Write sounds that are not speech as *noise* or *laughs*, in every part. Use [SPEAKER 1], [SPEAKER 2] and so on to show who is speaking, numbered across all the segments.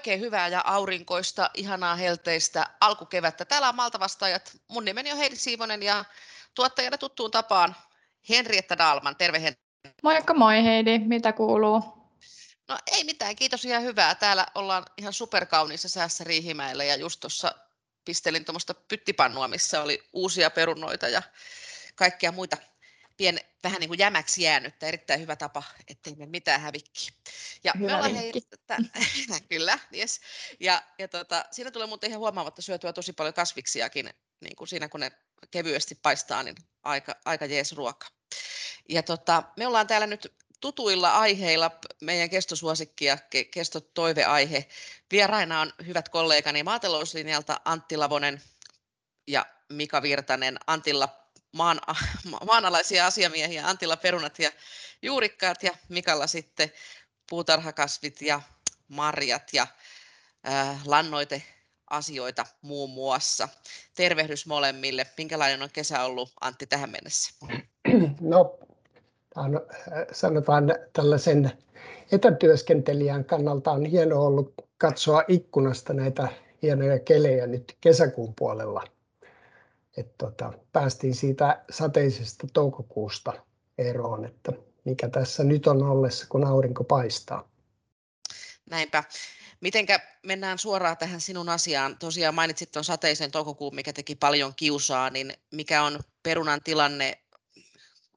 [SPEAKER 1] Oikein hyvää ja aurinkoista, ihanaa helteistä alkukevättä. Täällä on Maltavastaajat. Mun nimeni on Heidi Siivonen ja tuottajana tuttuun tapaan Henrietta Dalman. Terve Henri.
[SPEAKER 2] Moikka moi Heidi, mitä kuuluu?
[SPEAKER 1] No ei mitään, kiitos ihan hyvää. Täällä ollaan ihan superkauniissa säässä Riihimäellä ja just tuossa pistelin tuommoista pyttipannua, missä oli uusia perunoita ja kaikkia muita pien, vähän niin kuin jämäksi jäänyttä. Erittäin hyvä tapa, ettei me mitään hävikkiä.
[SPEAKER 2] Ja hyvä me ollaan hei, *laughs*
[SPEAKER 1] kyllä, yes. Ja, ja tota, siinä tulee muuten ihan huomaamatta syötyä tosi paljon kasviksiakin, niin kuin siinä kun ne kevyesti paistaa, niin aika, aika jees ruoka. Ja tota, me ollaan täällä nyt tutuilla aiheilla meidän kestosuosikki ja kestotoiveaihe. Vieraina on hyvät kollegani maatalouslinjalta Antti Lavonen ja Mika Virtanen. Antilla maan, *laughs* maanalaisia asiamiehiä, Antilla perunat ja juurikkaat ja Mikalla sitten puutarhakasvit ja marjat ja äh, lannoite asioita muun muassa. Tervehdys molemmille. Minkälainen on kesä ollut Antti tähän mennessä?
[SPEAKER 3] No, on, äh, sanotaan tällaisen etätyöskentelijän kannalta on hienoa ollut katsoa ikkunasta näitä hienoja kelejä nyt kesäkuun puolella että tota, päästiin siitä sateisesta toukokuusta eroon, että mikä tässä nyt on ollessa, kun aurinko paistaa.
[SPEAKER 1] Näinpä. Mitenkä mennään suoraan tähän sinun asiaan? Tosiaan mainitsit tuon sateisen toukokuun, mikä teki paljon kiusaa, niin mikä on perunan tilanne?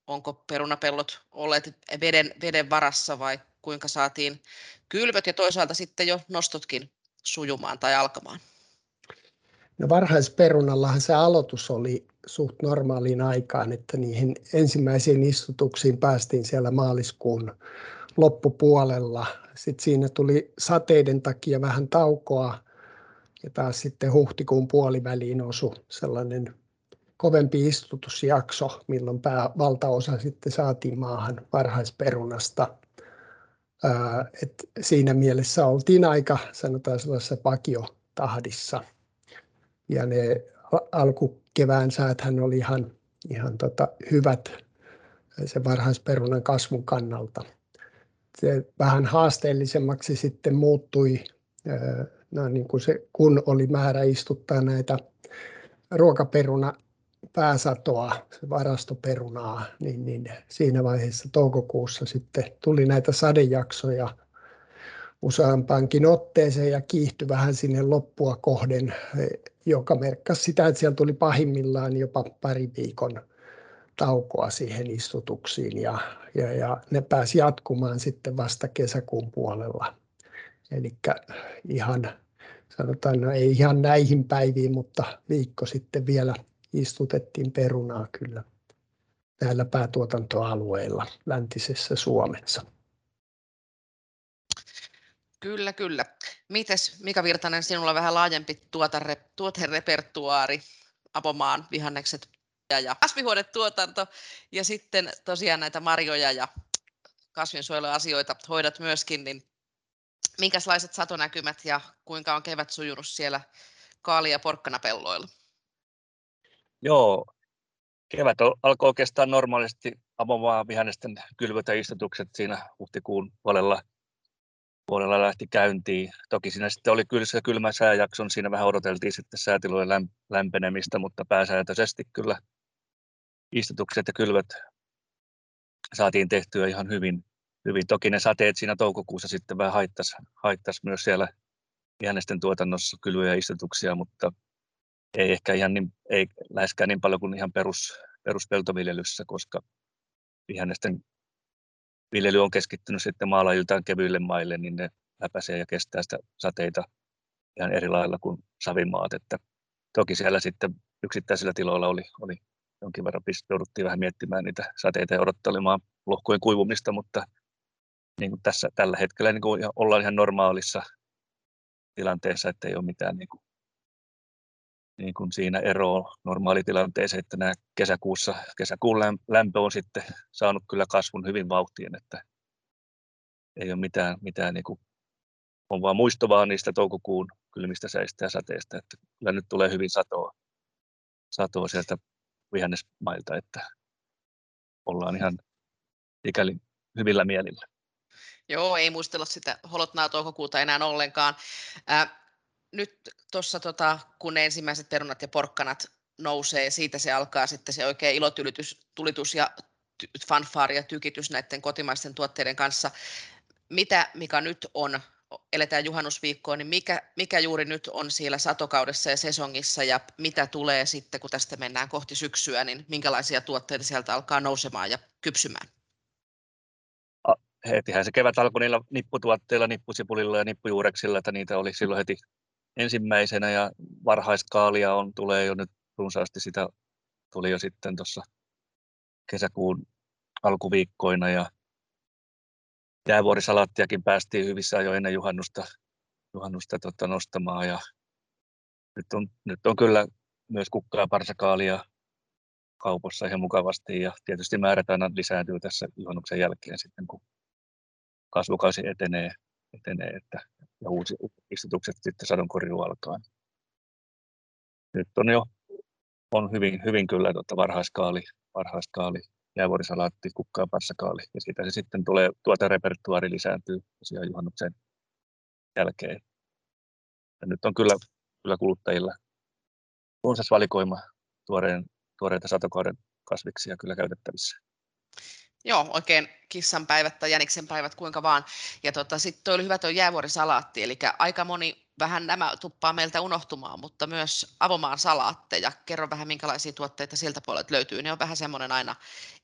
[SPEAKER 1] Onko perunapellot olleet veden, veden varassa vai kuinka saatiin kylvöt ja toisaalta sitten jo nostotkin sujumaan tai alkamaan?
[SPEAKER 3] No varhaisperunallahan se aloitus oli suht normaaliin aikaan, että niihin ensimmäisiin istutuksiin päästiin siellä maaliskuun loppupuolella. Sitten siinä tuli sateiden takia vähän taukoa ja taas sitten huhtikuun puoliväliin osui sellainen kovempi istutusjakso, milloin pää, valtaosa sitten saatiin maahan varhaisperunasta. Ää, et siinä mielessä oltiin aika, sanotaan sellaisessa vakiotahdissa ja ne alkukevään sääthän oli ihan, ihan tota hyvät se varhaisperunan kasvun kannalta. Se vähän haasteellisemmaksi sitten muuttui, no niin kuin se, kun oli määrä istuttaa näitä ruokaperuna pääsatoa, varastoperunaa, niin, niin siinä vaiheessa toukokuussa sitten tuli näitä sadejaksoja useampaankin otteeseen ja kiihtyi vähän sinne loppua kohden, joka merkkasi sitä, että siellä tuli pahimmillaan jopa pari viikon taukoa siihen istutuksiin ja, ja, ja ne pääsi jatkumaan sitten vasta kesäkuun puolella. Eli ihan, sanotaan, no ei ihan näihin päiviin, mutta viikko sitten vielä istutettiin perunaa kyllä täällä päätuotantoalueilla läntisessä Suomessa.
[SPEAKER 1] Kyllä, kyllä. Mites Mika Virtanen, sinulla vähän laajempi tuoterepertuaari, Apomaan vihannekset ja kasvihuonetuotanto ja sitten tosiaan näitä marjoja ja kasvinsuojeluasioita hoidat myöskin, niin minkälaiset satonäkymät ja kuinka on kevät sujunut siellä kaali- ja porkkanapelloilla?
[SPEAKER 4] Joo, kevät alkoi oikeastaan normaalisti Apomaan vihannesten kylvöt ja istutukset siinä huhtikuun puolella puolella lähti käyntiin. Toki siinä sitten oli kyllä se kylmä sääjakson, siinä vähän odoteltiin sitten säätilojen lämpenemistä, mutta pääsääntöisesti kyllä istutukset ja kylvät saatiin tehtyä ihan hyvin. hyvin. Toki ne sateet siinä toukokuussa sitten vähän haittas, haittas myös siellä vihannesten tuotannossa kylvyjä ja istutuksia, mutta ei ehkä ihan niin, ei läheskään niin paljon kuin ihan perus, peruspeltoviljelyssä, koska vihannesten viljely on keskittynyt sitten maalajiltaan kevyille maille, niin ne läpäisee ja kestää sitä sateita ihan eri lailla kuin savimaat. Että toki siellä sitten yksittäisillä tiloilla oli, oli jonkin verran jouduttiin vähän miettimään niitä sateita ja odottelemaan lohkojen kuivumista, mutta niin kuin tässä, tällä hetkellä niin kuin ollaan ihan normaalissa tilanteessa, että ei ole mitään niin kuin niin kuin siinä eroa normaalitilanteeseen, että nämä kesäkuussa, kesäkuun lämpö on sitten saanut kyllä kasvun hyvin vauhtiin, että ei ole mitään, mitään niin kuin, on vaan muistovaa niistä toukokuun kylmistä säistä ja sateista, että kyllä nyt tulee hyvin satoa, satoa sieltä vihannesmailta, että ollaan ihan ikäli hyvillä mielillä.
[SPEAKER 1] Joo, ei muistella sitä holotnaa toukokuuta enää ollenkaan. Ää, nyt tuossa, tota, kun ne ensimmäiset perunat ja porkkanat nousee, siitä se alkaa sitten se oikein ilotulitus tulitus ja fanfaari ja tykitys näiden kotimaisten tuotteiden kanssa. Mitä, mikä nyt on, eletään juhannusviikkoa, niin mikä, mikä juuri nyt on siellä satokaudessa ja sesongissa ja mitä tulee sitten, kun tästä mennään kohti syksyä, niin minkälaisia tuotteita sieltä alkaa nousemaan ja kypsymään?
[SPEAKER 4] Hetihän se kevät alkoi niillä nipputuotteilla, nippusipulilla ja nippujuureksilla, että niitä oli silloin heti ensimmäisenä ja varhaiskaalia on, tulee jo nyt runsaasti. Sitä tuli jo sitten tuossa kesäkuun alkuviikkoina ja jäävuorisalaattiakin päästiin hyvissä jo ennen juhannusta, juhannusta tota, nostamaan. Ja nyt on, nyt on kyllä myös kukkaa parsakaalia kaupassa ihan mukavasti ja tietysti määrät aina lisääntyy tässä juhannuksen jälkeen sitten kun kasvukausi etenee, etenee että, ja uusi istutukset sitten sadonkorjuu alkaa. Nyt on jo on hyvin, hyvin kyllä tuota varhaiskaali, varhaiskaali, jäävuorisalaatti, kukka ja passakaali. Ja siitä se sitten tulee, tuota repertuaari lisääntyy tosiaan juhannuksen jälkeen. Ja nyt on kyllä, kyllä kuluttajilla runsas valikoima tuoreen, tuoreita satokauden kasviksia kyllä käytettävissä.
[SPEAKER 1] Joo, oikein kissan päivät tai jäniksen päivät, kuinka vaan. Ja tota, sitten oli hyvä tuo jäävuorisalaatti, eli aika moni vähän nämä tuppaa meiltä unohtumaan, mutta myös avomaan salaatteja. Kerro vähän, minkälaisia tuotteita siltä puolelta löytyy. Ne on vähän semmoinen aina,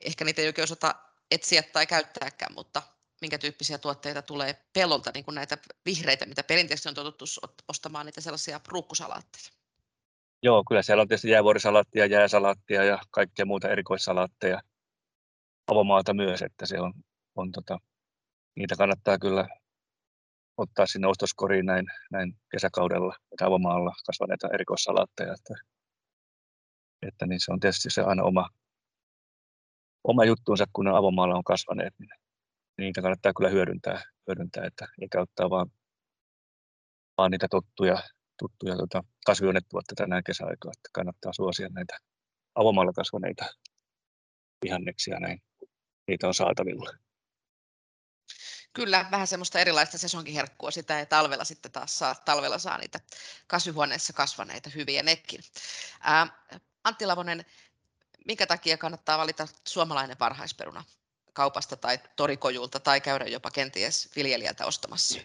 [SPEAKER 1] ehkä niitä ei oikein osata etsiä tai käyttääkään, mutta minkä tyyppisiä tuotteita tulee pellolta, niin kuin näitä vihreitä, mitä perinteisesti on totuttu ostamaan, niitä sellaisia ruukkusalaatteja.
[SPEAKER 4] Joo, kyllä siellä on tietysti jäävuorisalaattia, jääsalaattia ja kaikkea muuta erikoissalaatteja avomaalta myös, että se on, on tota, niitä kannattaa kyllä ottaa sinne ostoskoriin näin, näin kesäkaudella että avomaalla kasvaneita erikoissalaatteja. Että, että niin se on tietysti se aina oma, oma juttuunsa, kun ne avomaalla on kasvaneet, niin niitä kannattaa kyllä hyödyntää, hyödyntää että eikä ottaa vaan, vaan niitä tottuja, tuttuja tota, kasvionetuotteita näin kesäaikaa, että kannattaa suosia näitä avomaalla kasvaneita vihanneksia näin. Niitä on saatavilla.
[SPEAKER 1] Kyllä, vähän semmoista erilaista sesonkiherkkua sitä, ja talvella sitten taas saa, talvella saa niitä kasvihuoneessa kasvaneita hyviä nekin. Ää, Antti Lavonen, minkä takia kannattaa valita suomalainen varhaisperuna kaupasta tai torikojulta tai käydä jopa kenties viljelijältä ostamassa?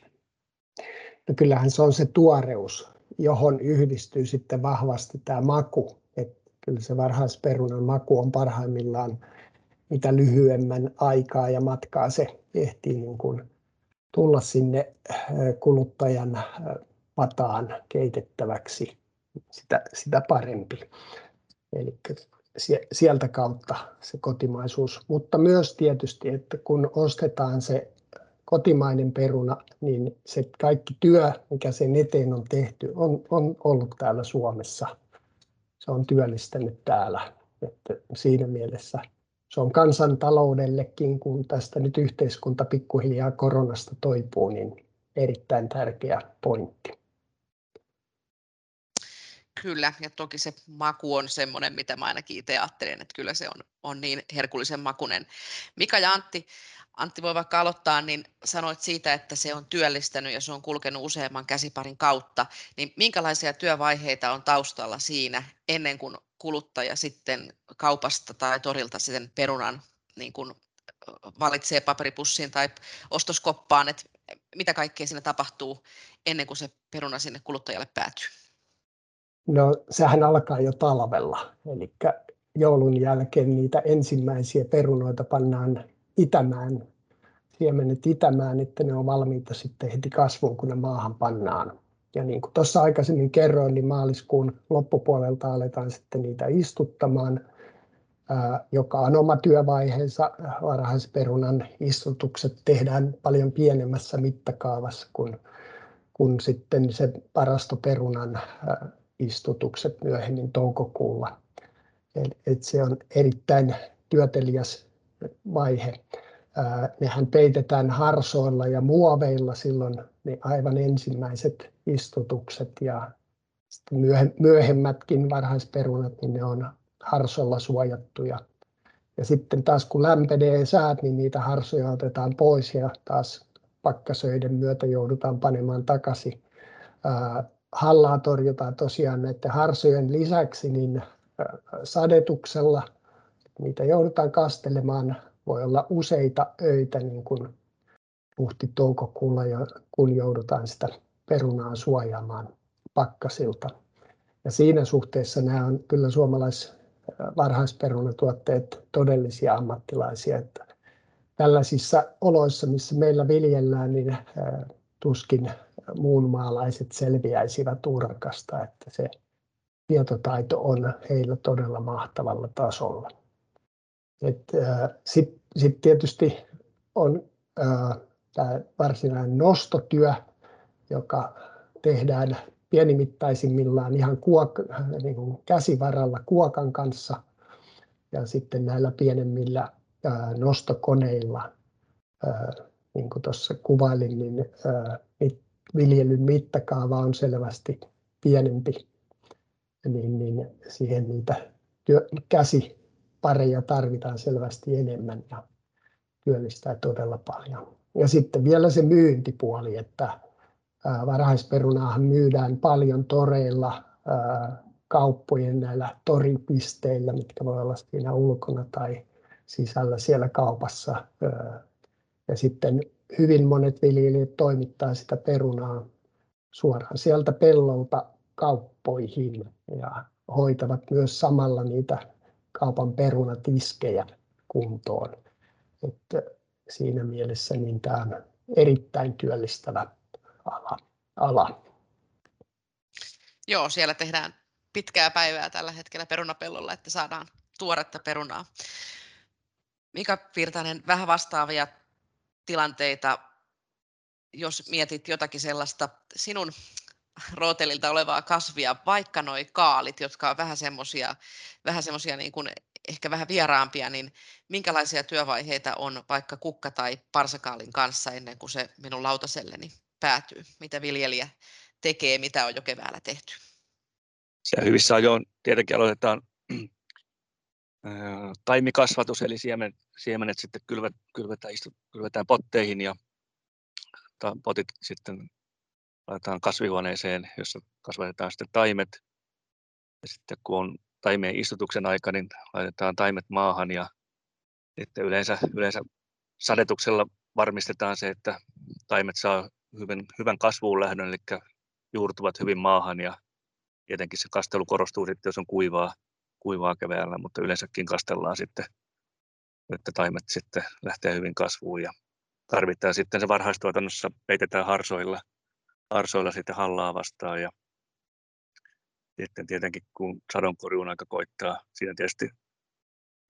[SPEAKER 3] No kyllähän se on se tuoreus, johon yhdistyy sitten vahvasti tämä maku. Että kyllä se varhaisperunan maku on parhaimmillaan mitä lyhyemmän aikaa ja matkaa se ehtii niin kuin tulla sinne äh, kuluttajan äh, pataan keitettäväksi, sitä, sitä parempi. Eli sieltä kautta se kotimaisuus, mutta myös tietysti, että kun ostetaan se kotimainen peruna, niin se kaikki työ, mikä sen eteen on tehty, on, on ollut täällä Suomessa. Se on työllistänyt täällä. Että siinä mielessä se on kansantaloudellekin, kun tästä nyt yhteiskunta pikkuhiljaa koronasta toipuu, niin erittäin tärkeä pointti.
[SPEAKER 1] Kyllä, ja toki se maku on semmoinen, mitä mä ainakin itse ajattelen, että kyllä se on, on niin herkullisen makunen. Mika ja Antti, Antti voi vaikka aloittaa, niin sanoit siitä, että se on työllistänyt ja se on kulkenut useamman käsiparin kautta, niin minkälaisia työvaiheita on taustalla siinä ennen kuin kuluttaja sitten kaupasta tai torilta sen perunan niin kuin valitsee paperipussin tai ostoskoppaan, että mitä kaikkea siinä tapahtuu ennen kuin se peruna sinne kuluttajalle päätyy?
[SPEAKER 3] No sehän alkaa jo talvella, eli joulun jälkeen niitä ensimmäisiä perunoita pannaan itämään, siemenet itämään, että ne on valmiita sitten heti kasvuun, kun ne maahan pannaan. Ja niin kuin tuossa aikaisemmin kerroin, niin maaliskuun loppupuolelta aletaan sitten niitä istuttamaan, joka on oma työvaiheensa. Varhaisperunan istutukset tehdään paljon pienemmässä mittakaavassa kuin, kuin sitten se parastoperunan istutukset myöhemmin toukokuulla. Et se on erittäin työteliäs vaihe. Nehän peitetään harsoilla ja muoveilla silloin ne aivan ensimmäiset istutukset ja myöhemmätkin varhaisperunat, niin ne on harsolla suojattuja. Ja sitten taas kun lämpenee säät, niin niitä harsoja otetaan pois ja taas pakkasöiden myötä joudutaan panemaan takaisin. Hallaa torjutaan tosiaan näiden harsojen lisäksi niin sadetuksella. Niitä joudutaan kastelemaan. Voi olla useita öitä niin kuin huhti-toukokuulla, kun joudutaan sitä perunaa suojaamaan pakkasilta. Ja siinä suhteessa nämä on kyllä suomalais varhaisperunatuotteet todellisia ammattilaisia, että tällaisissa oloissa, missä meillä viljellään, niin tuskin muunmaalaiset selviäisivät urakasta, että se tietotaito on heillä todella mahtavalla tasolla. Sitten sit tietysti on tämä varsinainen nostotyö, joka tehdään pienimittaisimmillaan ihan niin kuin käsivaralla kuokan kanssa ja sitten näillä pienemmillä nostokoneilla. Niin kuin tuossa kuvailin, niin viljelyn mittakaava on selvästi pienempi, niin siihen niitä käsipareja tarvitaan selvästi enemmän ja työllistää todella paljon. Ja sitten vielä se myyntipuoli, että varhaisperunaahan myydään paljon toreilla, kauppojen näillä toripisteillä, mitkä voi olla siinä ulkona tai sisällä siellä kaupassa. Ja sitten hyvin monet viljelijät toimittaa sitä perunaa suoraan sieltä pellolta kauppoihin ja hoitavat myös samalla niitä kaupan perunatiskejä kuntoon. Että siinä mielessä niin tämä on erittäin työllistävä *laughs* ala.
[SPEAKER 1] Joo, siellä tehdään pitkää päivää tällä hetkellä perunapellolla, että saadaan tuoretta perunaa. Mika Virtanen, vähän vastaavia tilanteita, jos mietit jotakin sellaista sinun rootelilta olevaa kasvia, vaikka noi kaalit, jotka on vähän semmoisia, vähän semmoisia niin kuin ehkä vähän vieraampia, niin minkälaisia työvaiheita on vaikka kukka- tai parsakaalin kanssa ennen kuin se minun lautaselleni päätyy? Mitä viljelijä tekee, mitä on jo keväällä tehty?
[SPEAKER 4] Se hyvissä ajoin tietenkin aloitetaan *clears throat* taimikasvatus, eli siemenet, siemenet sitten kylvet, kylvetään, istu, kylvetään potteihin ja potit sitten laitetaan kasvihuoneeseen, jossa kasvatetaan sitten taimet. Ja sitten kun on taimeen istutuksen aika, niin laitetaan taimet maahan ja sitten yleensä, yleensä sadetuksella varmistetaan se, että taimet saa hyvän, hyvän kasvuun lähdön, eli juurtuvat hyvin maahan ja tietenkin se kastelu korostuu sitten, jos on kuivaa, kuivaa keväällä, mutta yleensäkin kastellaan sitten, että taimet sitten lähtee hyvin kasvuun ja tarvitaan sitten se varhaistuotannossa peitetään harsoilla, harsoilla sitten hallaa vastaan ja sitten tietenkin kun sadonkorjuun aika koittaa, siinä tietysti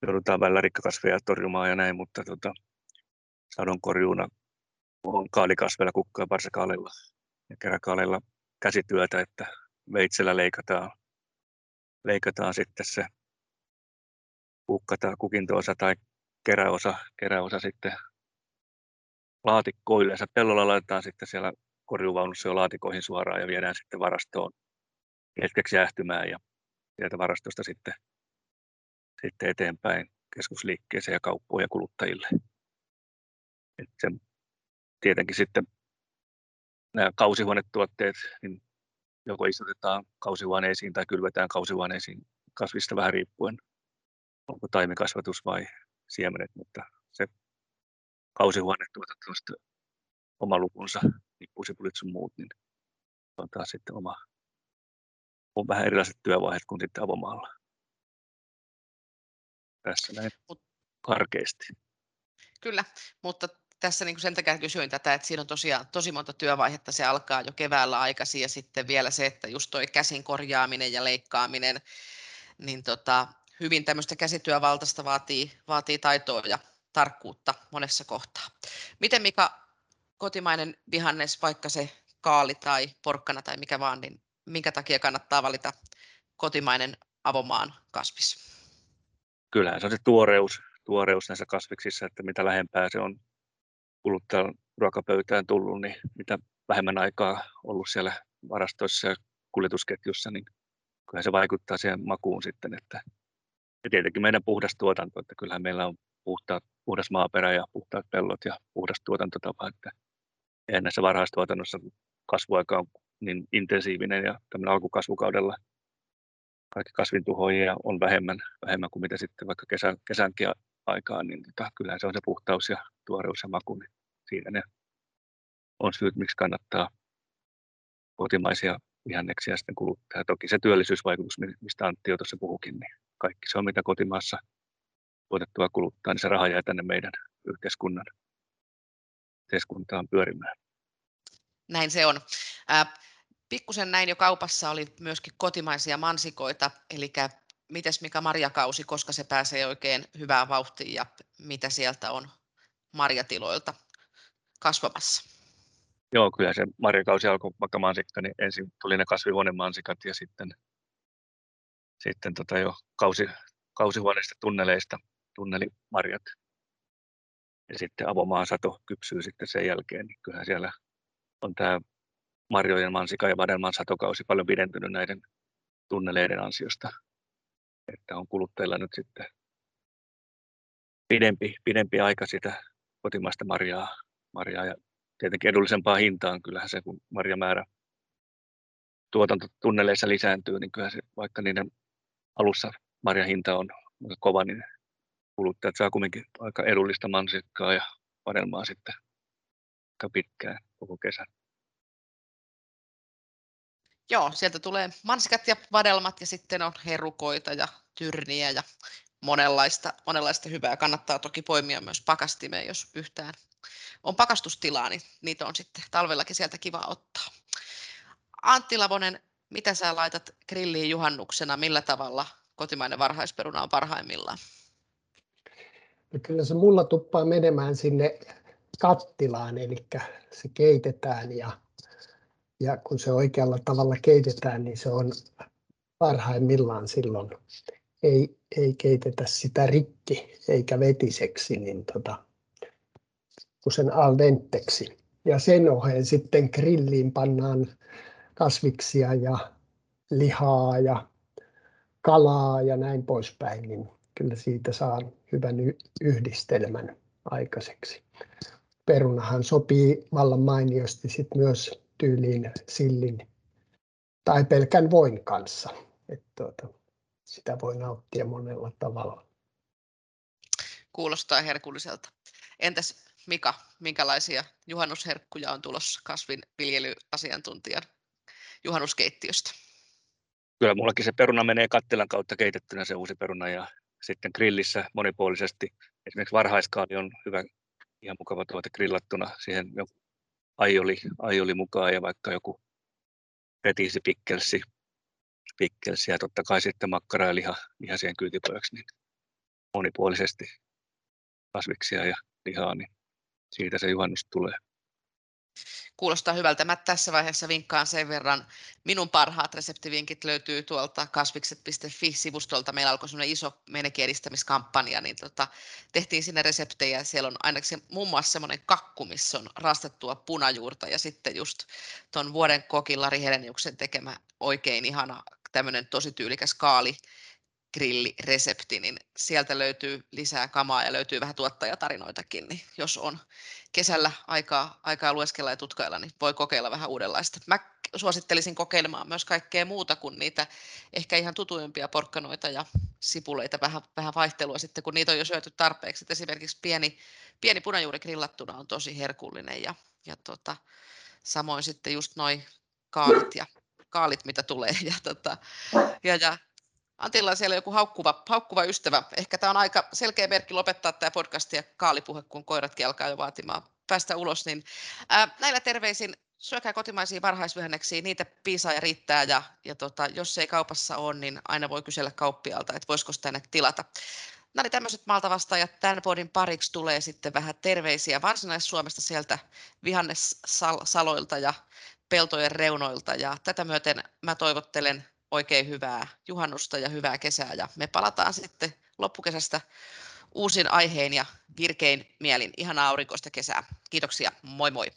[SPEAKER 4] joudutaan välillä rikkakasveja torjumaan ja näin, mutta tota, sadonkorjuuna on kaalikasveilla, kukka- ja parsakaalilla ja keräkaalilla käsityötä, että veitsellä leikataan, leikataan sitten se kukka tai kukinto-osa tai keräosa, keräosa sitten laatikkoille. Se pellolla laitetaan sitten siellä korjuvaunussa jo laatikoihin suoraan ja viedään sitten varastoon hetkeksi jäähtymään ja sieltä varastosta sitten, sitten eteenpäin keskusliikkeeseen ja kauppoihin ja kuluttajille. Et se, tietenkin sitten nämä kausihuonetuotteet, niin joko istutetaan kausihuoneisiin tai kylvetään kausihuoneisiin kasvista vähän riippuen, onko taimikasvatus vai siemenet, mutta se kausihuonetuotanto on sitten oma lukunsa, nippusipulit sun muut, niin on taas sitten oma, on vähän erilaiset työvaiheet kuin sitten avomaalla. Tässä näin karkeasti.
[SPEAKER 1] Kyllä, mutta tässä niin sen takia kysyin tätä, että siinä on tosiaan tosi monta työvaihetta, se alkaa jo keväällä aikaisin ja sitten vielä se, että just toi käsin korjaaminen ja leikkaaminen, niin tota, hyvin tämmöistä käsityövaltaista vaatii, vaatii taitoa ja tarkkuutta monessa kohtaa. Miten Mika, kotimainen vihannes, vaikka se kaali tai porkkana tai mikä vaan, niin minkä takia kannattaa valita kotimainen avomaan kasvis?
[SPEAKER 4] Kyllähän se on se tuoreus, tuoreus näissä kasviksissa, että mitä lähempää se on kuluttajan ruokapöytään tullut, niin mitä vähemmän aikaa ollut siellä varastoissa ja kuljetusketjussa, niin kyllä se vaikuttaa siihen makuun sitten. Että, ja tietenkin meidän puhdas tuotanto, että kyllähän meillä on puhtaat, puhdas maaperä ja puhtaat pellot ja puhdas tuotantotapa, että ja näissä varhaistuotannossa kasvuaika on niin intensiivinen ja tämmöinen alkukasvukaudella kaikki kasvintuhoajia on vähemmän, vähemmän kuin mitä sitten vaikka kesän, kesänkin aikaan, niin tota, kyllähän se on se puhtaus ja tuoreus ja maku, niin siinä ne on syyt, miksi kannattaa kotimaisia vihanneksia sitten kuluttaa. Toki se työllisyysvaikutus, mistä Antti jo tuossa puhukin, niin kaikki se on, mitä kotimaassa tuotettua kuluttaa, niin se raha jää tänne meidän yhteiskunnan yhteiskuntaan pyörimään.
[SPEAKER 1] Näin se on. Pikkusen näin jo kaupassa oli myöskin kotimaisia mansikoita, eli mites mikä marjakausi, koska se pääsee oikein hyvään vauhtiin ja mitä sieltä on marjatiloilta kasvamassa?
[SPEAKER 4] Joo, kyllä se marjakausi alkoi vaikka mansikka, niin ensin tuli ne kasvihuonemansikat ja sitten, sitten tota jo kausi, kausihuoneista tunneleista tunnelimarjat. Ja sitten avomaan sato kypsyy sitten sen jälkeen, niin kyllähän siellä on tämä marjojen mansika ja vadelman satokausi paljon pidentynyt näiden tunneleiden ansiosta. Että on kuluttajilla nyt sitten pidempi, pidempi aika sitä kotimaista marjaa, marjaa ja tietenkin edullisempaa hintaan. Kyllähän se, kun marjamäärä tuotantotunneleissa lisääntyy, niin kyllä se, vaikka niiden alussa marjahinta on kova, niin kuluttajat saa kuitenkin aika edullista mansikkaa ja vadelmaa sitten aika pitkään koko kesän.
[SPEAKER 1] Joo, sieltä tulee mansikat ja vadelmat ja sitten on herukoita ja tyrniä ja monenlaista, monenlaista hyvää. Kannattaa toki poimia myös pakastimeen, jos yhtään on pakastustilaa, niin niitä on sitten talvellakin sieltä kiva ottaa. Antti Lavonen, mitä sä laitat grilliin juhannuksena? Millä tavalla kotimainen varhaisperuna on parhaimmillaan?
[SPEAKER 3] No kyllä se mulla tuppaa menemään sinne kattilaan, eli se keitetään ja, ja kun se oikealla tavalla keitetään, niin se on parhaimmillaan silloin. Ei, ei keitetä sitä rikki eikä vetiseksi, niin tota, kun sen al denteksi. Ja sen oheen sitten grilliin pannaan kasviksia ja lihaa ja kalaa ja näin poispäin, niin kyllä siitä saa hyvän yhdistelmän aikaiseksi. Perunahan sopii vallan mainiosti sit myös tyyliin sillin tai pelkän voin kanssa. että tuota, sitä voi nauttia monella tavalla.
[SPEAKER 1] Kuulostaa herkulliselta. Entäs Mika, minkälaisia juhannusherkkuja on tulossa kasvinviljelyasiantuntijan juhannuskeittiöstä?
[SPEAKER 4] Kyllä mullakin se peruna menee kattilan kautta keitettynä se uusi peruna ja sitten grillissä monipuolisesti. Esimerkiksi varhaiskaali on hyvä, ihan mukava tuote grillattuna. Siihen aioli, aioli mukaan ja vaikka joku retiisi pikkelsi, pikkelsi ja totta kai sitten makkara ja liha, liha siihen kyytipojaksi, niin monipuolisesti kasviksia ja lihaa, niin siitä se juhannus tulee.
[SPEAKER 1] Kuulostaa hyvältä. Mä tässä vaiheessa vinkkaan sen verran. Minun parhaat reseptivinkit löytyy tuolta kasvikset.fi-sivustolta. Meillä alkoi semmoinen iso menekiedistämiskampanja, niin tota, tehtiin sinne reseptejä. Siellä on ainakin muun muassa semmoinen kakku, missä on rastettua punajuurta ja sitten just tuon vuoden kokin Lari Heleniuksen tekemä oikein ihana tämmöinen tosi tyylikäs kaali grilliresepti, niin sieltä löytyy lisää kamaa ja löytyy vähän tuottajatarinoitakin, niin jos on kesällä aikaa, aikaa lueskella ja tutkailla, niin voi kokeilla vähän uudenlaista. Mä suosittelisin kokeilemaan myös kaikkea muuta kuin niitä ehkä ihan tutuimpia porkkanoita ja sipuleita, vähän, vähän vaihtelua sitten, kun niitä on jo syöty tarpeeksi. Et esimerkiksi pieni, pieni punajuuri grillattuna on tosi herkullinen ja, ja tota, samoin sitten just noin kaalit ja kaalit, mitä tulee. *laughs* Ja, tota, ja, ja Antilla on siellä joku haukkuva, haukkuva ystävä. Ehkä tämä on aika selkeä merkki lopettaa tämä podcast ja kaalipuhe, kun koiratkin alkaa jo vaatimaan päästä ulos. Niin, ää, näillä terveisin syökää kotimaisia varhaisvyhänneksiä, niitä piisaa ja riittää ja, ja tota, jos ei kaupassa ole, niin aina voi kysellä kauppialta, että voisiko tänne tilata. Nämä oli tämmöiset maalta vastaajat. Tämän podin pariksi tulee sitten vähän terveisiä Varsinais-Suomesta sieltä vihannessaloilta ja peltojen reunoilta. Ja tätä myöten mä toivottelen oikein hyvää juhannusta ja hyvää kesää ja me palataan sitten loppukesästä uusin aiheen ja virkein mielin. Ihanaa aurinkoista kesää. Kiitoksia. Moi moi.